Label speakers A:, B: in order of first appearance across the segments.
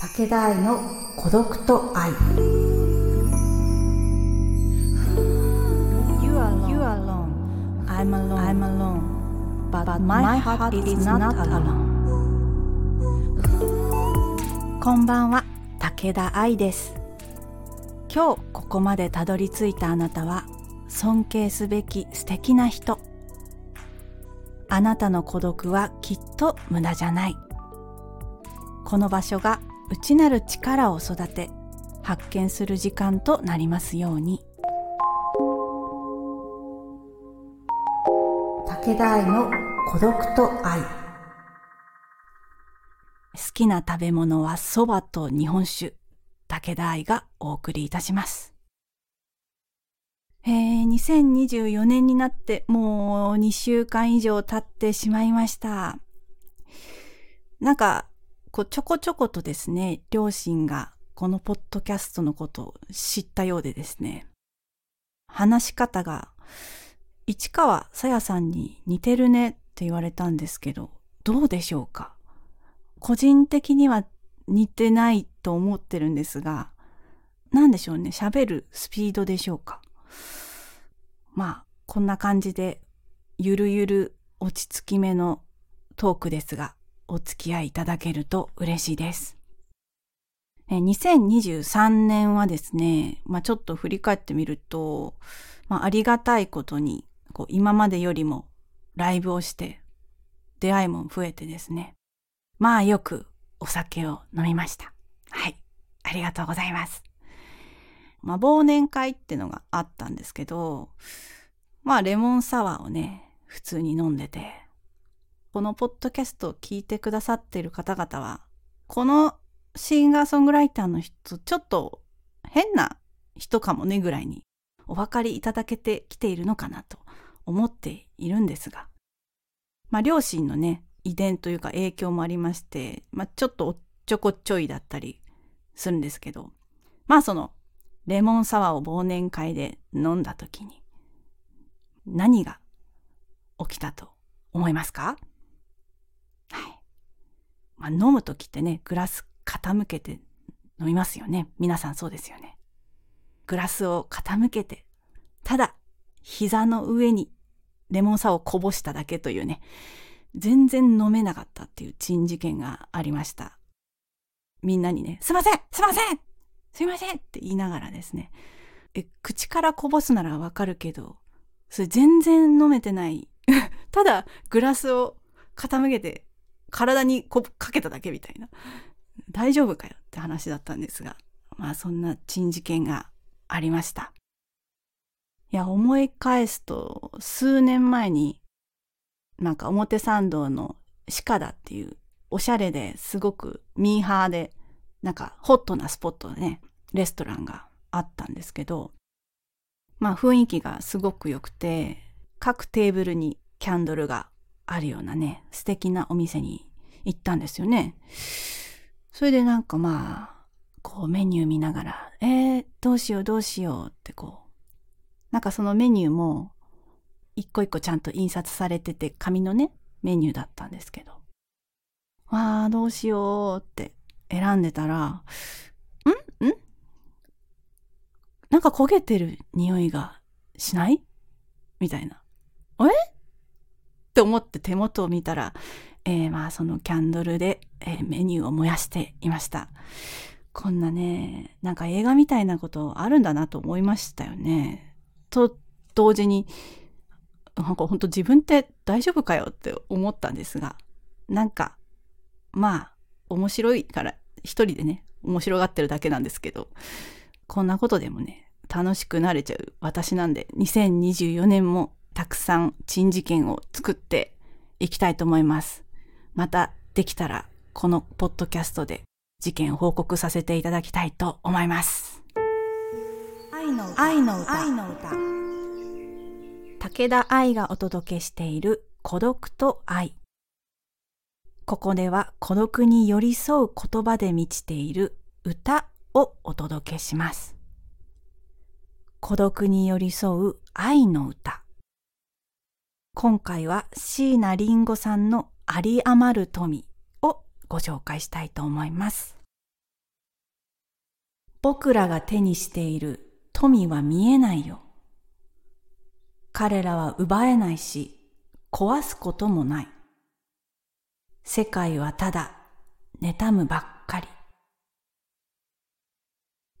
A: 武田愛の孤独と愛
B: You are, you are alone. I'm alone. I'm alone. But, my, heart, is not alone. こんばんは、武田愛です。今日ここまでたどり着いたあなたは尊敬すべき素敵な人。あなたの孤独はきっと無駄じゃない。この場所が内なる力を育て発見する時間となりますように。
A: 武田愛の孤独と愛
B: 好きな食べ物は蕎麦と日本酒、武田愛がお送りいたします。えー、2024年になってもう2週間以上経ってしまいました。なんか、こうちょこちょことですね、両親がこのポッドキャストのことを知ったようでですね、話し方が市川さやさんに似てるねって言われたんですけど、どうでしょうか？個人的には似てないと思ってるんですが、なんでしょうね、喋るスピードでしょうか？まあ、こんな感じで、ゆるゆる落ち着きめのトークですが、お付き合いいただけると嬉しいです。2023年はですね、まあちょっと振り返ってみると、まあありがたいことに、こう今までよりもライブをして、出会いも増えてですね、まあよくお酒を飲みました。はい。ありがとうございます。まあ忘年会ってのがあったんですけど、まあレモンサワーをね、普通に飲んでて、このポッドキャストを聞いてくださっている方々は、このシンガーソングライターの人、ちょっと変な人かもねぐらいにお分かりいただけてきているのかなと思っているんですが、まあ両親のね、遺伝というか影響もありまして、まあちょっとおっちょこちょいだったりするんですけど、まあそのレモンサワーを忘年会で飲んだ時に何が起きたと思いますか？まあ飲む時ってね、グラス傾けて飲みますよね。皆さんそうですよね。グラスを傾けて、ただ膝の上にレモンサワーをこぼしただけというね、全然飲めなかったっていう珍事件がありました。みんなにね、すいませんすいませんすいませんって言いながらですね、え、口からこぼすならわかるけど、それ全然飲めてない。ただグラスを傾けて体にこかけただけみたいな。大丈夫かよって話だったんですが、まあそんな珍事件がありました。いや、思い返すと、数年前に、なんか表参道の鹿田っていう、おしゃれですごくミーハーで、なんかホットなスポットでね、レストランがあったんですけど、まあ雰囲気がすごく良くて、各テーブルにキャンドルがあるようなね、素敵なお店に行ったんですよね。それでなんかまあ、こうメニュー見ながら、えー、どうしようどうしようってこう、なんかそのメニューも、一個一個ちゃんと印刷されてて、紙のね、メニューだったんですけど。わあ、どうしようって選んでたら、ん？ん？なんか焦げてる匂いがしない？みたいな。え？って思って手元を見たら、えー、まあそのキャンドルで、えー、メニューを燃やしていました。こんなね、なんか映画みたいなことあるんだなと思いましたよね。と同時に、なんか本当自分って大丈夫かよって思ったんですが、なんか、まあ、面白いから一人でね、面白がってるだけなんですけど、こんなことでもね、楽しくなれちゃう私なんで、2024年もたくさん珍事件を作っていきたいと思います。またできたら、このポッドキャストで事件を報告させていただきたいと思います。
A: 愛の
B: 愛の歌
A: 愛の歌
B: 武田愛がお届けしている孤独と愛。ここでは孤独に寄り添う言葉で満ちている歌をお届けします。孤独に寄り添う愛の歌。今回は椎名林檎さんの有り余る富をご紹介したいと思います。僕らが手にしている富は見えないよ。彼らは奪えないし、壊すこともない。世界はただ、妬むばっかり。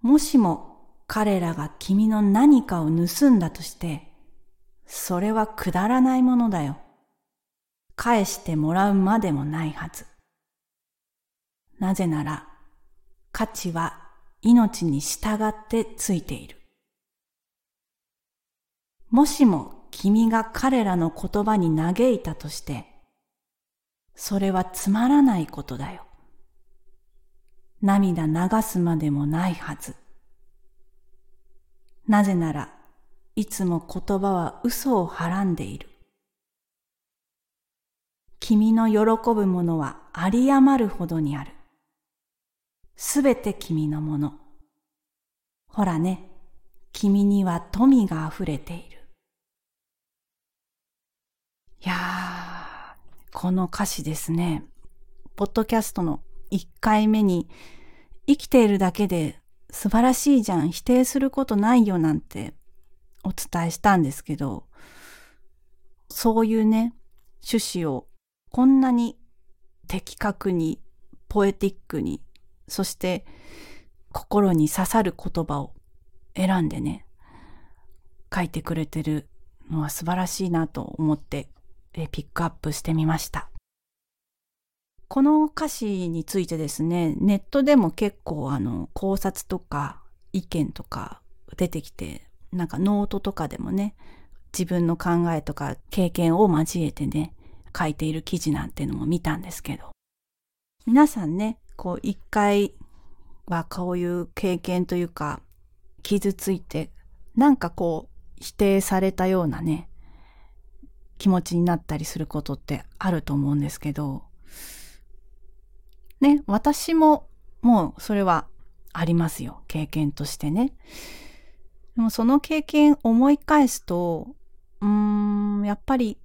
B: もしも彼らが君の何かを盗んだとして、それはくだらないものだよ。返してもらうまでもないはず。なぜなら、価値は命に従ってついている。もしも君が彼らの言葉に嘆いたとして、それはつまらないことだよ。涙流すまでもないはず。なぜなら、いつも言葉は嘘をはらんでいる。君の喜ぶものはあり余るほどにある。すべて君のもの。ほらね、君には富が溢れている。いやー、この歌詞ですね。ポッドキャストの1回目に生きているだけで素晴らしいじゃん、否定することないよなんてお伝えしたんですけど、そういうね、趣旨をこんなに的確に、ポエティックに、そして心に刺さる言葉を選んでね、書いてくれてるのは素晴らしいなと思ってえピックアップしてみました。この歌詞についてですね、ネットでも結構あの考察とか意見とか出てきて、なんかノートとかでもね、自分の考えとか経験を交えてね、書いている記事なんてのも見たんですけど、皆さんね、こう一回はこういう経験というか、傷ついて、なんかこう否定されたようなね、気持ちになったりすることってあると思うんですけど、ね、私ももうそれはありますよ。経験としてね。でもその経験思い返すと、うーん、やっぱり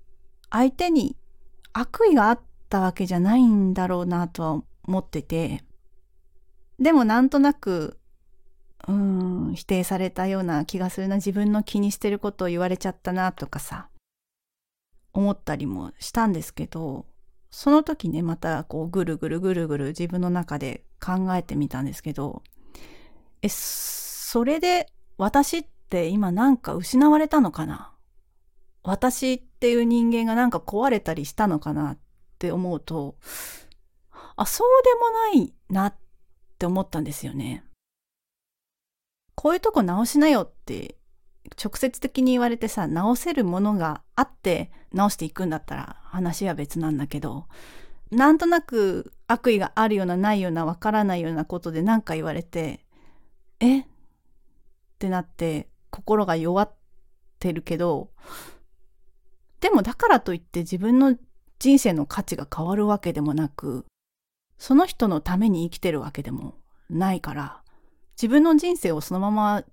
B: 相手に悪意があったわけじゃないんだろうなとは思ってて、でもなんとなく、うーん、否定されたような気がするな、自分の気にしてることを言われちゃったなとかさ、思ったりもしたんですけど、その時ね、またこうぐるぐるぐるぐる自分の中で考えてみたんですけど、え、それで私って今なんか失われたのかな？私っていう人間がなんか壊れたりしたのかなって思うと、あ、そうでもないなって思ったんですよね。こういうとこ直しなよって直接的に言われてさ、直せるものがあって直していくんだったら話は別なんだけど、なんとなく悪意があるようなないようなわからないようなことで何か言われて、えってなって心が弱ってるけど、でもだからといって自分の人生の価値が変わるわけでもなく、その人のために生きてるわけでもないから、自分の人生をそのまま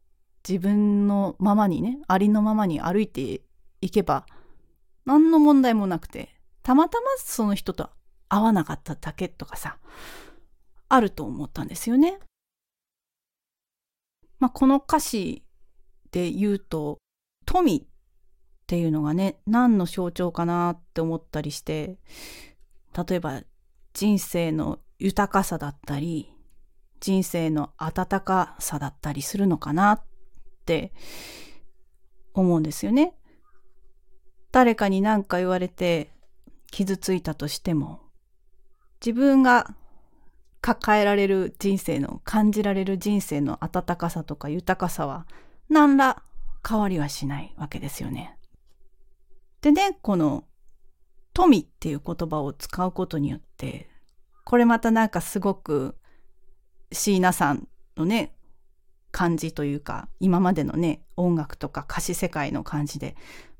B: 自分のままにね、ありのままに歩いていけば、何の問題もなくて、たまたまその人と会わなかっただけとかさ、あると思ったんですよね。まあ、この歌詞で言うと、富っていうのがね、何の象徴かなって思ったりして、例えば人生の豊かさだったり、人生の温かさだったりするのかなって思うんですよね。誰かに何か言われて傷ついたとしても、自分が抱えられる人生の、感じられる人生の温かさとか豊かさは何ら変わりはしないわけですよね。でね、この富っていう言葉を使うことによって、これまたなんかすごく椎名さんのね、感じというか、今までのね、音楽とか歌詞世界の感じで、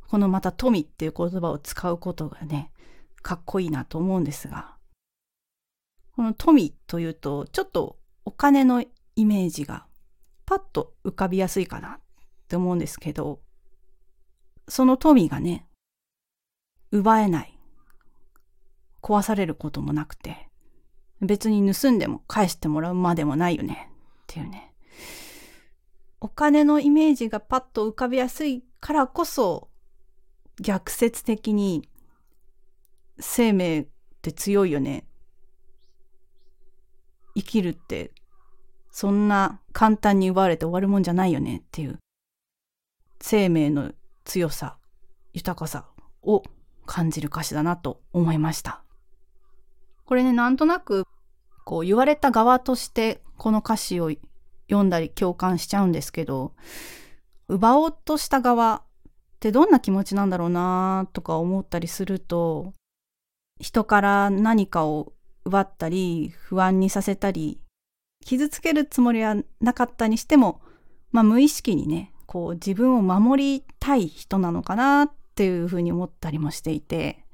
B: このまた富っていう言葉を使うことがね、かっこいいなと思うんですが、この富というと、ちょっとお金のイメージがパッと浮かびやすいかなって思うんですけど、その富がね、奪えない。壊されることもなくて、別に盗んでも返してもらうまでもないよね。っていうね。お金のイメージがパッと浮かびやすいからこそ逆説的に生命って強いよね。生きるってそんな簡単に奪われて終わるもんじゃないよねっていう生命の強さ、豊かさを感じる歌詞だなと思いました。これね、なんとなくこう言われた側としてこの歌詞を読んだり共感しちゃうんですけど、奪おうとした側ってどんな気持ちなんだろうなとか思ったりすると、人から何かを奪ったり、不安にさせたり、傷つけるつもりはなかったにしても、まあ無意識にね、こう自分を守りたい人なのかなっていうふうに思ったりもしていて、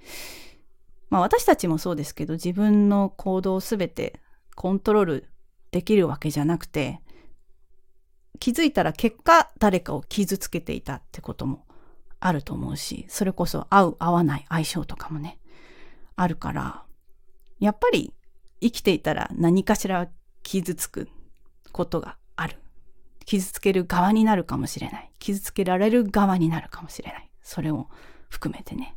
B: まあ私たちもそうですけど、自分の行動をすべてコントロールできるわけじゃなくて、気づいたら結果誰かを傷つけていたってこともあると思うし、それこそ合う合わない相性とかもね、あるから、やっぱり生きていたら何かしら傷つくことがある。傷つける側になるかもしれない。傷つけられる側になるかもしれない。それを含めてね。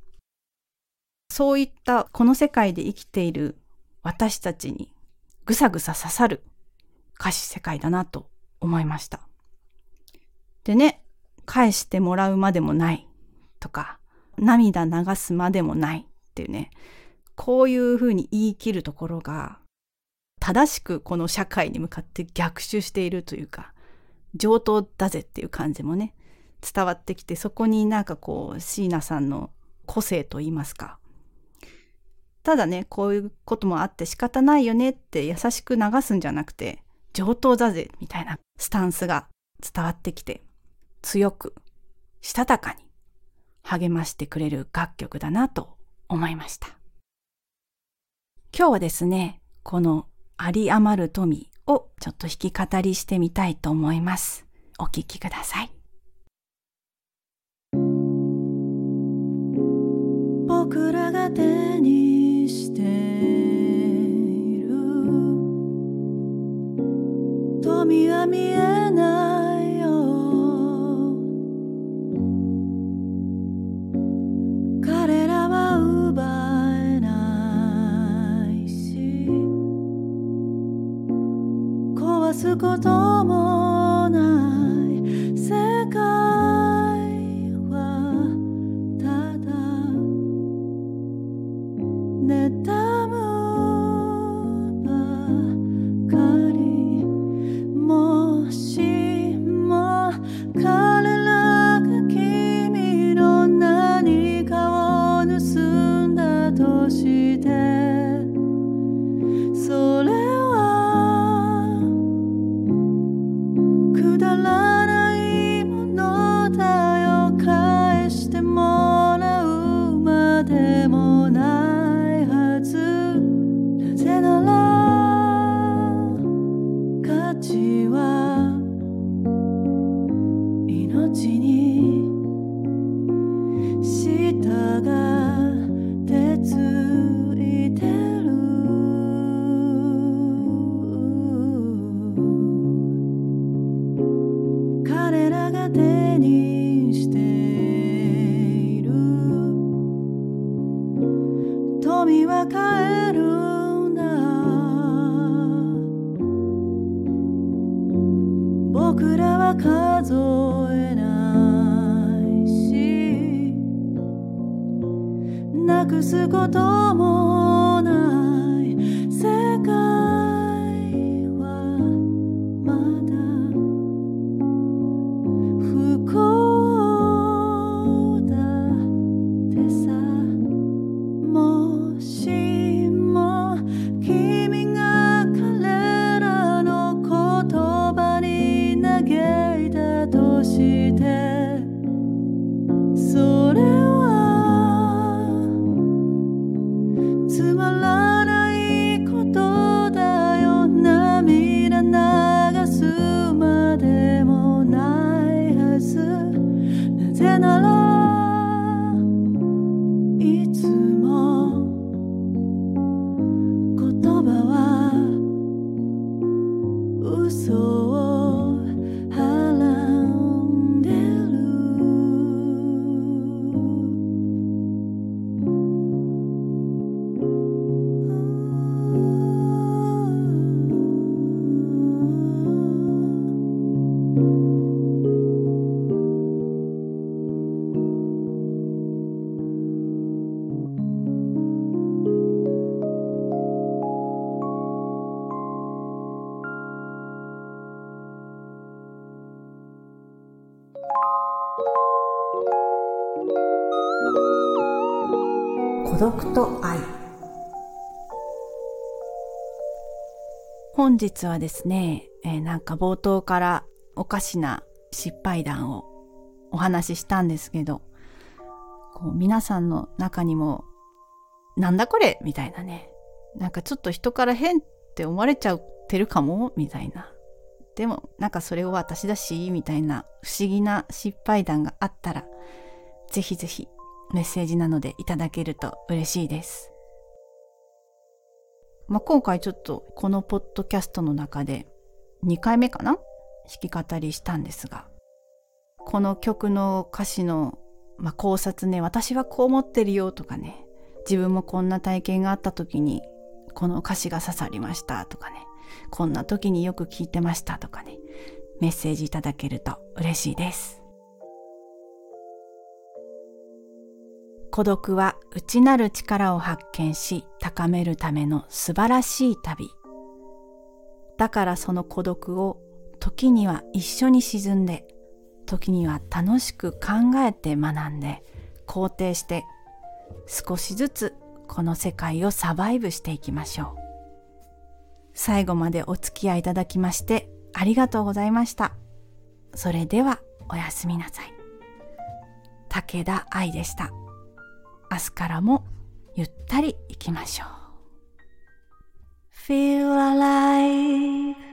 B: そういったこの世界で生きている私たちにぐさぐさ刺さる歌詞世界だなと思いました。でね、返してもらうまでもないとか、涙流すまでもないっていうね、こういうふうに言い切るところが、正しくこの社会に向かって逆襲しているというか、上等だぜっていう感じもね、伝わってきて、そこになんかこう、椎名さんの個性と言いますか。ただね、こういうこともあって仕方ないよねって優しく流すんじゃなくて、上等だぜみたいなスタンスが伝わってきて、強く、したたかに励ましてくれる楽曲だなと思いました。今日はですね、この有り余る富をちょっと弾き語りしてみたいと思います。お聴きください。
C: なくすこともない世界はまだ不幸だってさ。もしも君が彼らの言葉に嘆いたとして
B: 本日はですね、えーなんか冒頭からおかしな失敗談をお話ししたんですけど、こう皆さんの中にも、なんだこれみたいなね。なんかちょっと人から変って思われちゃってるかも？みたいな。でもなんかそれを私だし、みたいな不思議な失敗談があったら、ぜひぜひメッセージなのでいただけると嬉しいです。まあ、今回ちょっとこのポッドキャストの中で2回目かな？弾き語りしたんですが、この曲の歌詞の、まあ、考察ね、私はこう思ってるよとかね、自分もこんな体験があった時にこの歌詞が刺さりましたとかね、こんな時によく聞いてましたとかね、メッセージいただけると嬉しいです。孤独は内なる力を発見し高めるための素晴らしい旅。だからその孤独を時には一緒に沈んで、時には楽しく考えて学んで、肯定して、少しずつこの世界をサバイブしていきましょう。最後までお付き合いいただきましてありがとうございました。それではおやすみなさい。武田愛でした。明日からもゆったりいきましょう。Feel alive